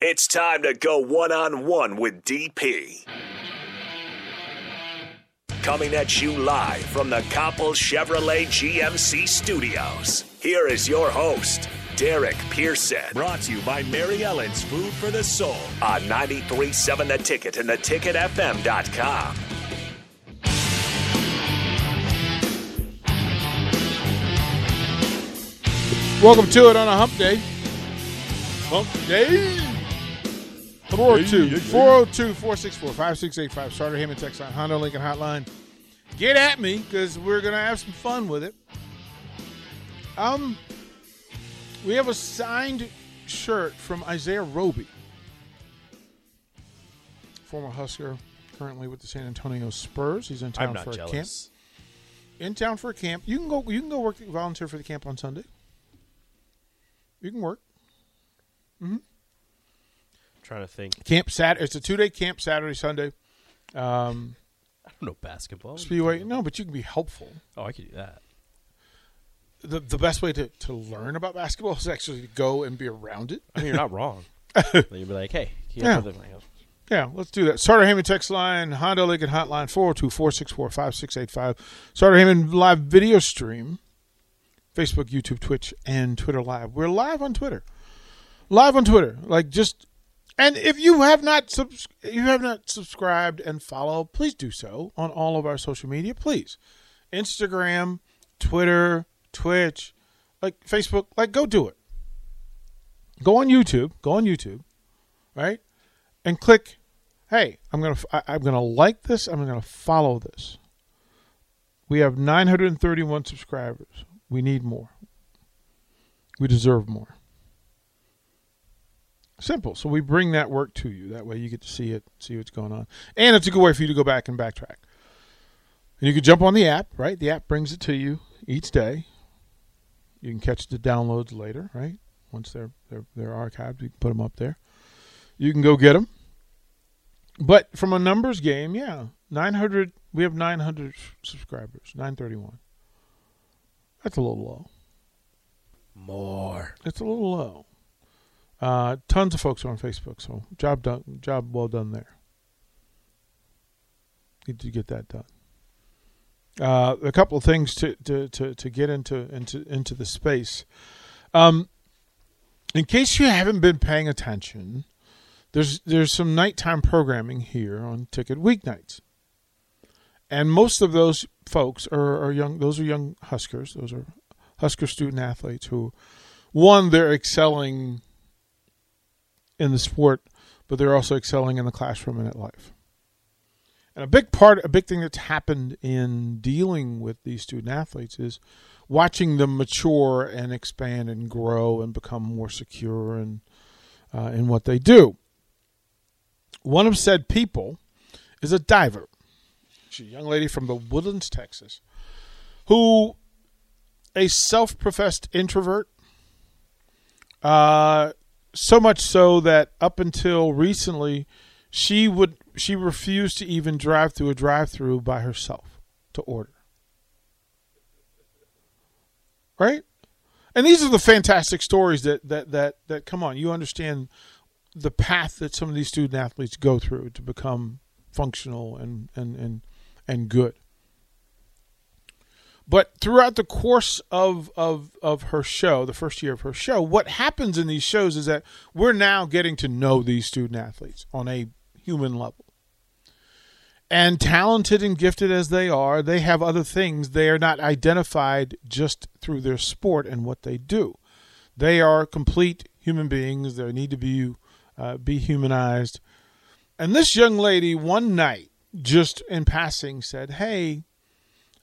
It's time to go one on one with DP. Coming at you live from the Coppel Chevrolet GMC studios. Here is your host, Derek Pearson. Brought to you by Mary Ellen's Food for the Soul. On 93.7 The Ticket and theticketfm.com. Welcome to it on a hump day. Hump day. 402 402 464 5685. Starter Heyman text on Honda Lincoln Hotline. Get at me because we're going to have some fun with it. Um, We have a signed shirt from Isaiah Roby, former Husker, currently with the San Antonio Spurs. He's in town for a camp. In town for a camp. You can go. You can go work volunteer for the camp on Sunday. You can work. Trying to think. Camp Sat. It's a two day camp Saturday Sunday. Um, I don't know basketball. Speedway. No, but you can be helpful. Oh, I could do that. The the best way to, to learn about basketball is actually to go and be around it. I mean, you're not wrong. You'd be like, hey, can you Yeah. help with it? Like, Yeah, let's do that. Starter Heyman text line, Honda Lincoln hotline, 402 464 5685. Starter Heyman live video stream, Facebook, YouTube, Twitch, and Twitter live. We're live on Twitter. Live on Twitter. Like just and if you have not subs- you have not subscribed and follow, please do so on all of our social media, please. Instagram, Twitter, Twitch, like Facebook, like go do it. Go on YouTube, go on YouTube, right? and click hey i'm gonna I, i'm gonna like this i'm gonna follow this we have 931 subscribers we need more we deserve more simple so we bring that work to you that way you get to see it see what's going on and it's a good way for you to go back and backtrack and you can jump on the app right the app brings it to you each day you can catch the downloads later right once they're they're, they're archived you can put them up there you can go get them. But from a numbers game, yeah, 900. We have 900 subscribers, 931. That's a little low. More. It's a little low. Uh, tons of folks are on Facebook, so job done. Job well done there. Need to get that done. Uh, a couple of things to, to, to, to get into into into the space. Um, in case you haven't been paying attention, there's there's some nighttime programming here on Ticket weeknights, and most of those folks are, are young. Those are young Huskers. Those are Husker student athletes who, one, they're excelling in the sport, but they're also excelling in the classroom and at life. And a big part, a big thing that's happened in dealing with these student athletes is watching them mature and expand and grow and become more secure and uh, in what they do. One of said people is a diver. She's a young lady from the Woodlands, Texas, who a self-professed introvert. Uh, so much so that up until recently, she would she refused to even drive through a drive-through by herself to order. Right, and these are the fantastic stories that that that that come on. You understand the path that some of these student athletes go through to become functional and and and and good. But throughout the course of, of of her show, the first year of her show, what happens in these shows is that we're now getting to know these student athletes on a human level. And talented and gifted as they are, they have other things. They are not identified just through their sport and what they do. They are complete human beings. They need to be uh, be humanized. And this young lady, one night, just in passing, said, "Hey,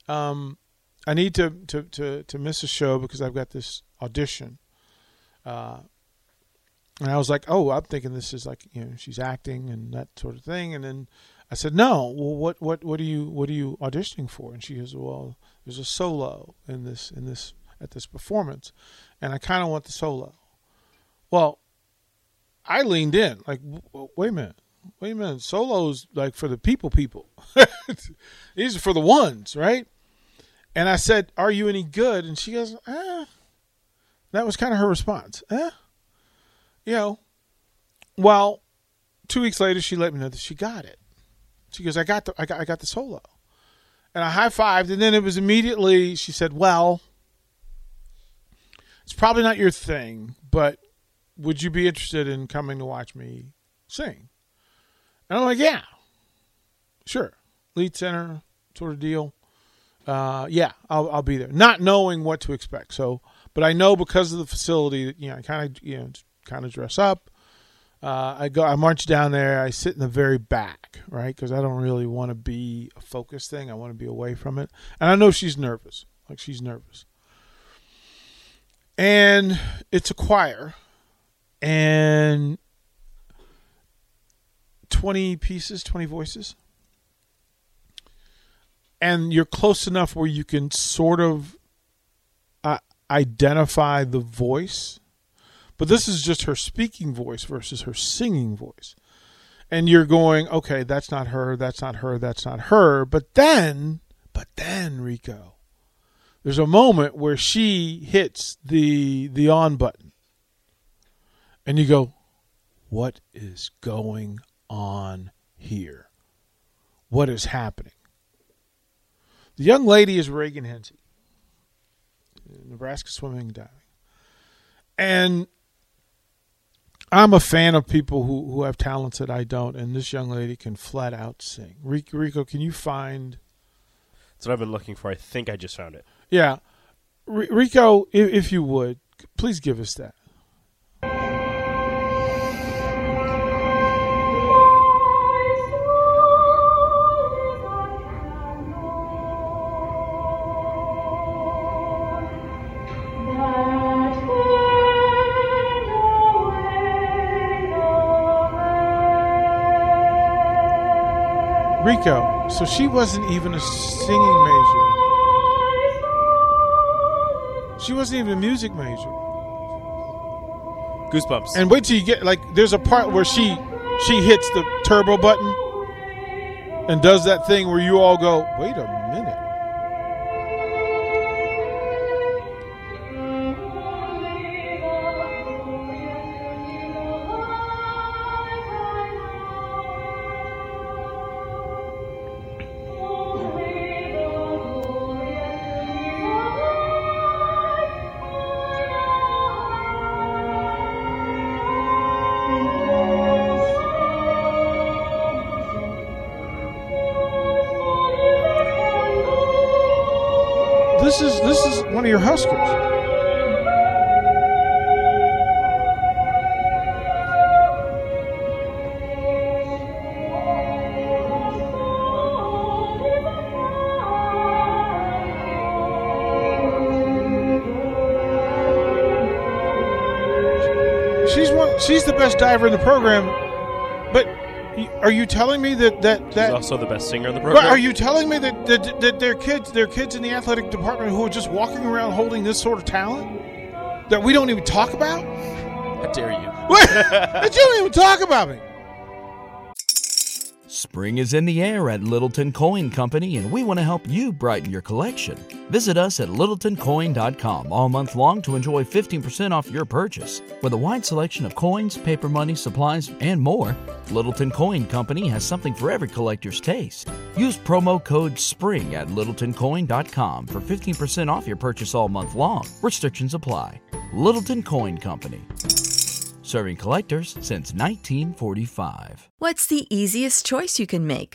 um, I need to, to, to, to miss a show because I've got this audition. Uh, and I was like, oh, I'm thinking this is like, you know, she's acting and that sort of thing. And then I said, no, well, what, what, what are you, what are you auditioning for? And she goes, well, there's a solo in this, in this, at this performance. And I kind of want the solo. Well, I leaned in like, wait a minute. Wait a minute. Solos like for the people, people. These are for the ones, right? And I said, Are you any good? And she goes, Eh. That was kind of her response. Eh. You know, well, two weeks later, she let me know that she got it. She goes, I got the, I got, I got the solo. And I high fived, and then it was immediately, she said, Well, it's probably not your thing, but would you be interested in coming to watch me sing? And I'm like, Yeah, sure. Lead center sort of deal uh, yeah, I'll, I'll be there. Not knowing what to expect. So, but I know because of the facility you know, I kind of you know kind of dress up. Uh, I go, I march down there. I sit in the very back, right? Because I don't really want to be a focus thing. I want to be away from it. And I know she's nervous, like she's nervous. And it's a choir, and twenty pieces, twenty voices and you're close enough where you can sort of uh, identify the voice. But this is just her speaking voice versus her singing voice. And you're going, okay, that's not her, that's not her, that's not her. But then, but then, Rico, there's a moment where she hits the the on button. And you go, what is going on here? What is happening? The young lady is Reagan Hinze, Nebraska Swimming and Diving. And I'm a fan of people who, who have talents that I don't, and this young lady can flat out sing. Rico, can you find. That's what I've been looking for. I think I just found it. Yeah. Rico, if, if you would, please give us that. Rico. So she wasn't even a singing major. She wasn't even a music major. Goosebumps. And wait till you get like there's a part where she she hits the turbo button and does that thing where you all go, wait a minute. One of your Huskers. She's one. She's the best diver in the program. But y- are you telling me that that She's also the best singer in the But program. are you telling me that, that that their kids, their kids in the athletic department who are just walking around holding this sort of talent that we don't even talk about? How dare you? What? that you don't even talk about me. Spring is in the air at Littleton Coin Company, and we want to help you brighten your collection. Visit us at littletoncoin.com all month long to enjoy 15% off your purchase. With a wide selection of coins, paper money, supplies, and more, Littleton Coin Company has something for every collector's taste. Use promo code SPRING at littletoncoin.com for 15% off your purchase all month long. Restrictions apply. Littleton Coin Company. Serving collectors since 1945. What's the easiest choice you can make?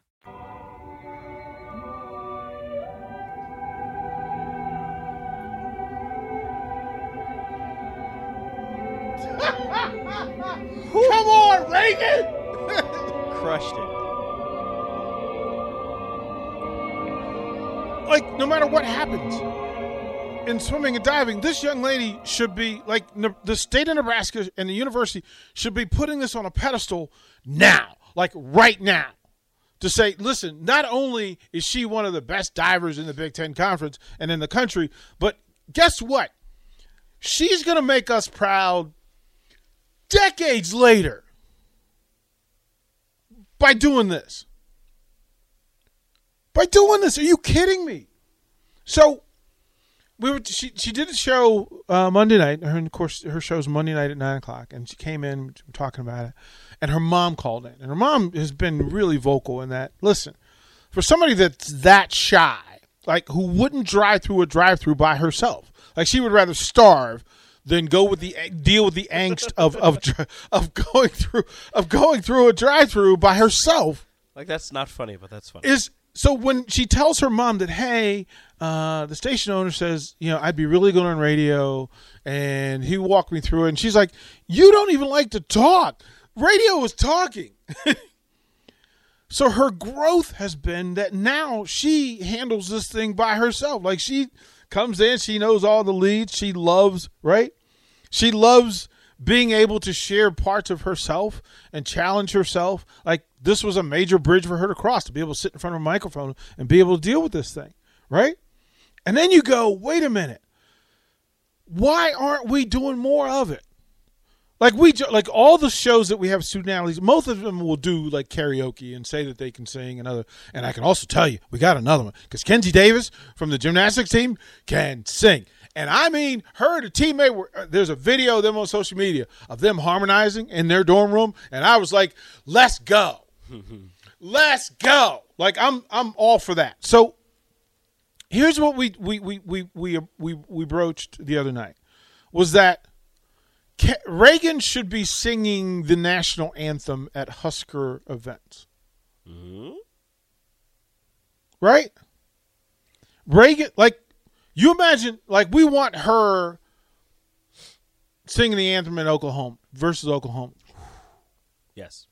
Come on, Reagan! Crushed it. like no matter what happens in swimming and diving, this young lady should be like the state of Nebraska and the university should be putting this on a pedestal now, like right now, to say, listen, not only is she one of the best divers in the Big Ten Conference and in the country, but guess what? She's going to make us proud decades later by doing this by doing this. Are you kidding me? So we were. She she did a show uh, Monday night. Her of course her show's Monday night at nine o'clock, and she came in talking about it. And her mom called in, and her mom has been really vocal in that. Listen, for somebody that's that shy, like who wouldn't drive through a drive-through by herself, like she would rather starve than go with the deal with the angst of of of going through of going through a drive-through by herself. Like that's not funny, but that's funny. is so when she tells her mom that hey uh, the station owner says you know i'd be really good on radio and he walked me through it and she's like you don't even like to talk. Radio is talking. So her growth has been that now she handles this thing by herself. Like she comes in she knows all the leads she loves right she loves being able to share parts of herself and challenge herself. Like this was a major bridge for her to cross to be able to sit in front of a microphone and be able to deal with this thing, right? And then you go, wait a minute. Why aren't we doing more of it? Like we like all the shows that we have student athletes, most of them will do like karaoke and say that they can sing another. And I can also tell you, we got another one because Kenzie Davis from the gymnastics team can sing. And I mean, her and a teammate were. uh, There's a video of them on social media of them harmonizing in their dorm room, and I was like, "Let's go, let's go!" Like I'm, I'm all for that. So here's what we we we we we we, we broached the other night was that Reagan should be singing the national anthem at Husker events. Hmm? Right? Reagan, like, you imagine, like, we want her singing the anthem in Oklahoma versus Oklahoma. Yes.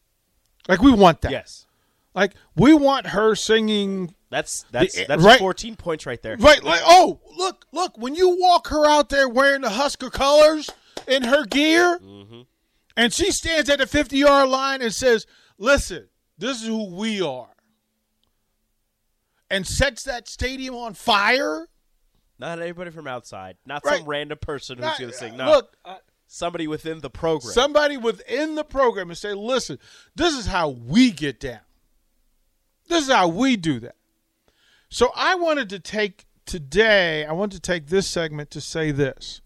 Like, we want that. Yes. Like, we want her singing That's that's The- that's right- 14 points right there. Right, like oh, look, look, when you walk her out there wearing the Husker colors in her gear, and she stands at the 50 yard line and says, Listen, this is who we are, and sets that stadium on fire. Not anybody from outside. Not Right. some random person who's going to sing. No. Look, uh, somebody within the program. somebody within the program and say, Listen, this is how we get down. This is how we do that. So I wanted to take today, I wanted to take this segment to say this.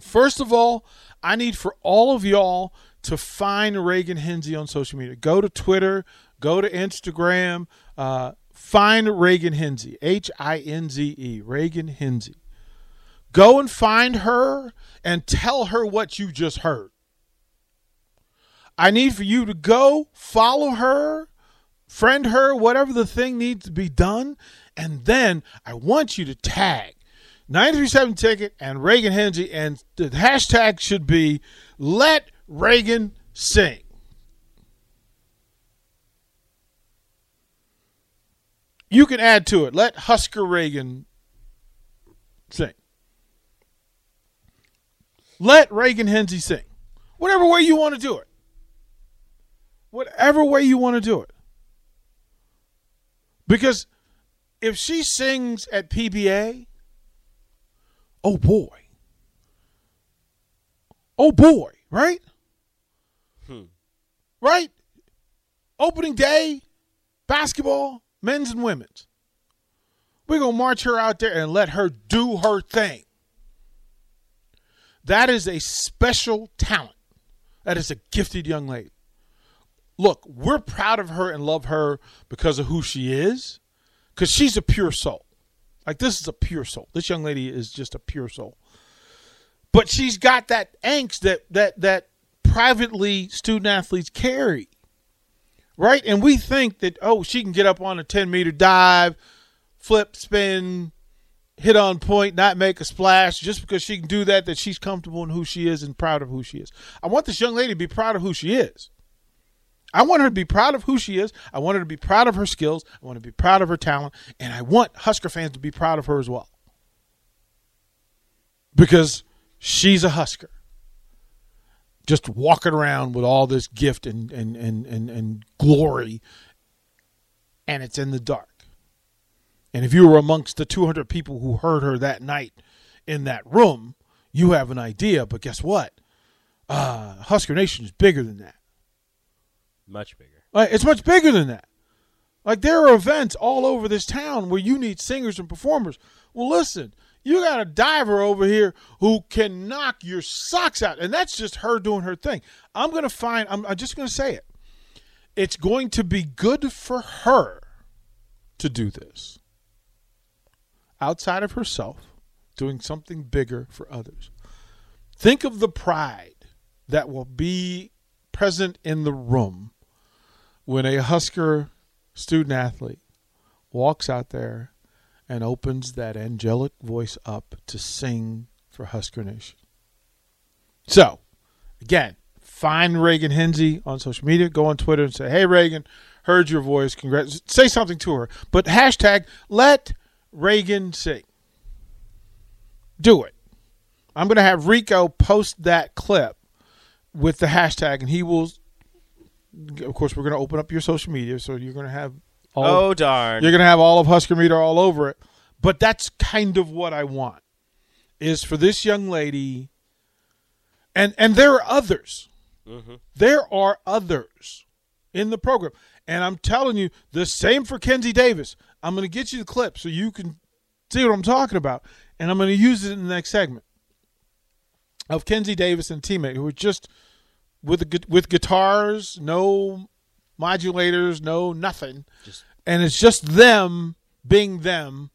First of all, I need for all of y'all to find Reagan Hinze on social media. Go to Twitter, Go to Instagram. Uh, find Reagan Hinze, H I N Z E, Reagan Hinze. Go and find her and tell her what you just heard. I need for you to go follow her, friend her, whatever the thing needs to be done. And then I want you to tag 937 ticket and Reagan Hinze. And the hashtag should be let Reagan sing. You can add to it. Let Husker Reagan sing. Let Reagan Hinze sing. Whatever way you want to do it. Whatever way you want to do it. Because if she sings at PBA, oh boy. Oh boy, right? Hmm. Right? Opening day, basketball, men's and women's. We're going to march her out there and let her do her thing. That is a special talent. That is a gifted young lady. Look, we're proud of her and love her because of who she is, because she's a pure soul. Like, this is a pure soul. This young lady is just a pure soul. But she's got that angst that, that, that privately student athletes carry, right? And we think that, oh, she can get up on a 10 meter dive, flip, spin, hit on point, not make a splash just because she can do that, that she's comfortable in who she is and proud of who she is. I want this young lady to be proud of who she is. I want her to be proud of who she is. I want her to be proud of her skills. I want to be proud of her talent. And I want Husker fans to be proud of her as well. Because she's a Husker. Just walking around with all this gift and, and, and, and, and glory, and it's in the dark. And if you were amongst the 200 people who heard her that night in that room, you have an idea. But guess what? Uh, Husker Nation is bigger than that. Much bigger. Like, it's much bigger than that. Like there are events all over this town where you need singers and performers. Well, listen, you got a diver over here who can knock your socks out, and that's just her doing her thing. I'm gonna find. I'm, I'm just gonna say it. It's going to be good for her to do this outside of herself, doing something bigger for others. Think of the pride that will be present in the room when a Husker student athlete walks out there and opens that angelic voice up to sing for Husker Nation. So, again, find Reagan Hinze on social media. Go on Twitter and say, "Hey, Reagan, heard your voice. Congrats." Say something to her, but hashtag let Reagan sing. Do it. I'm going to have Rico post that clip with the hashtag, and he will. Of course, we're going to open up your social media, so you're going to have all. Oh darn! You're going to have all of Husker Meter all over it. But that's kind of what I want is for this young lady and and there are others. Mm-hmm. There are others in the program. And I'm telling you, the same for Kenzie Davis. I'm going to get you the clip so you can see what I'm talking about. And I'm going to use it in the next segment of Kenzie Davis and teammate who are just with with guitars, no modulators, no nothing, and it's just them being them,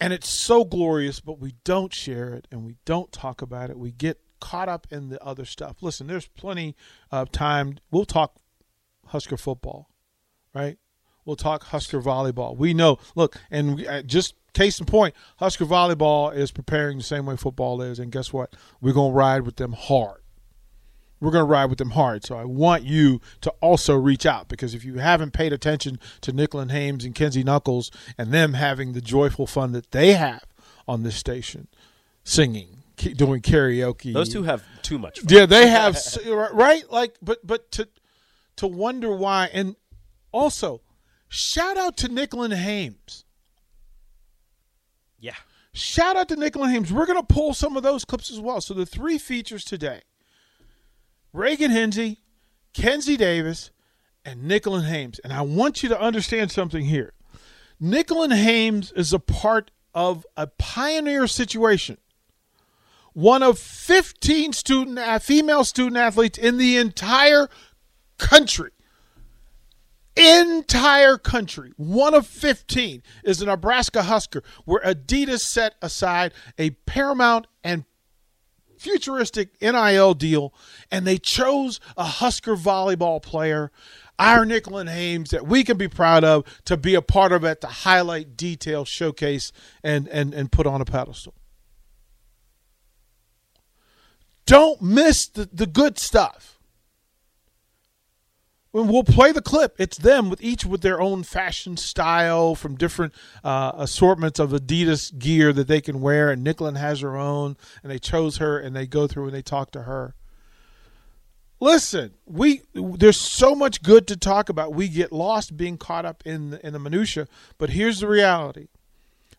and it's so glorious. But we don't share it and we don't talk about it. We get caught up in the other stuff. Listen, there's plenty of time. We'll talk Husker football, right? We'll talk Husker volleyball. We know. Look, and we, uh, just case in point, Husker volleyball is preparing the same way football is, and guess what? We're gonna ride with them hard. We're gonna ride with them hard. So I want you to also reach out because if you haven't paid attention to Nicklin Hames and Kenzie Knuckles and them having the joyful fun that they have on this station, singing, doing karaoke, Those two have too much. Fun. yeah, they have right. Like, but but to to wonder why, and also shout out to Nicklin Hames. Yeah. Shout out to Nicklin Hames. We're gonna pull some of those clips as well. So the three features today: Reagan Hinze, Kenzie Davis, and Nicklin Hames. And I want you to understand something here. Nicklin Hames is a part of a pioneer situation one of 15 student uh, female student athletes in the entire country entire country, one of 15, is a Nebraska Husker, where Adidas set aside a paramount and futuristic NIL deal, and they chose a Husker volleyball player, our Nicklin Hames, that we can be proud of to be a part of it, to highlight, detail, showcase, and, and, and put on a pedestal. Don't miss the, the good stuff. We'll play the clip. It's them with each with their own fashion style from different uh, assortments of Adidas gear that they can wear. And Nicklin has her own, and they chose her, and they go through and they talk to her. Listen, we there's so much good to talk about. We get lost being caught up in the, in the minutia. But here's the reality: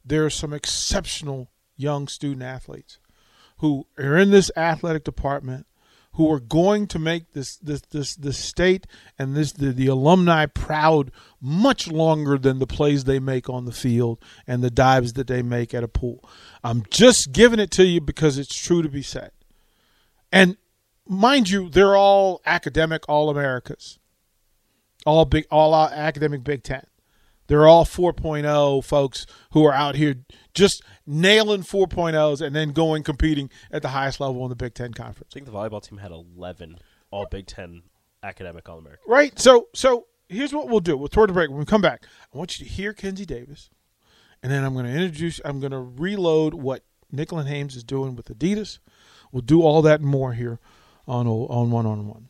there are some exceptional young student athletes who are in this athletic department who are going to make this this this this state and this the, the alumni proud much longer than the plays they make on the field and the dives that they make at a pool. I'm just giving it to you because it's true to be said. And mind you, they're all academic all Americas. All big all uh, academic Big 10. They're all 4.0 folks who are out here just nailing 4.0s and then going competing at the highest level in the Big Ten conference. I think the volleyball team had 11 all Big Ten academic All American. Right. So so here's what we'll do. We'll toward the break. When we come back, I want you to hear Kenzie Davis, and then I'm going to introduce. I'm going to reload what Nicklin Hames is doing with Adidas. We'll do all that and more here on on one on one.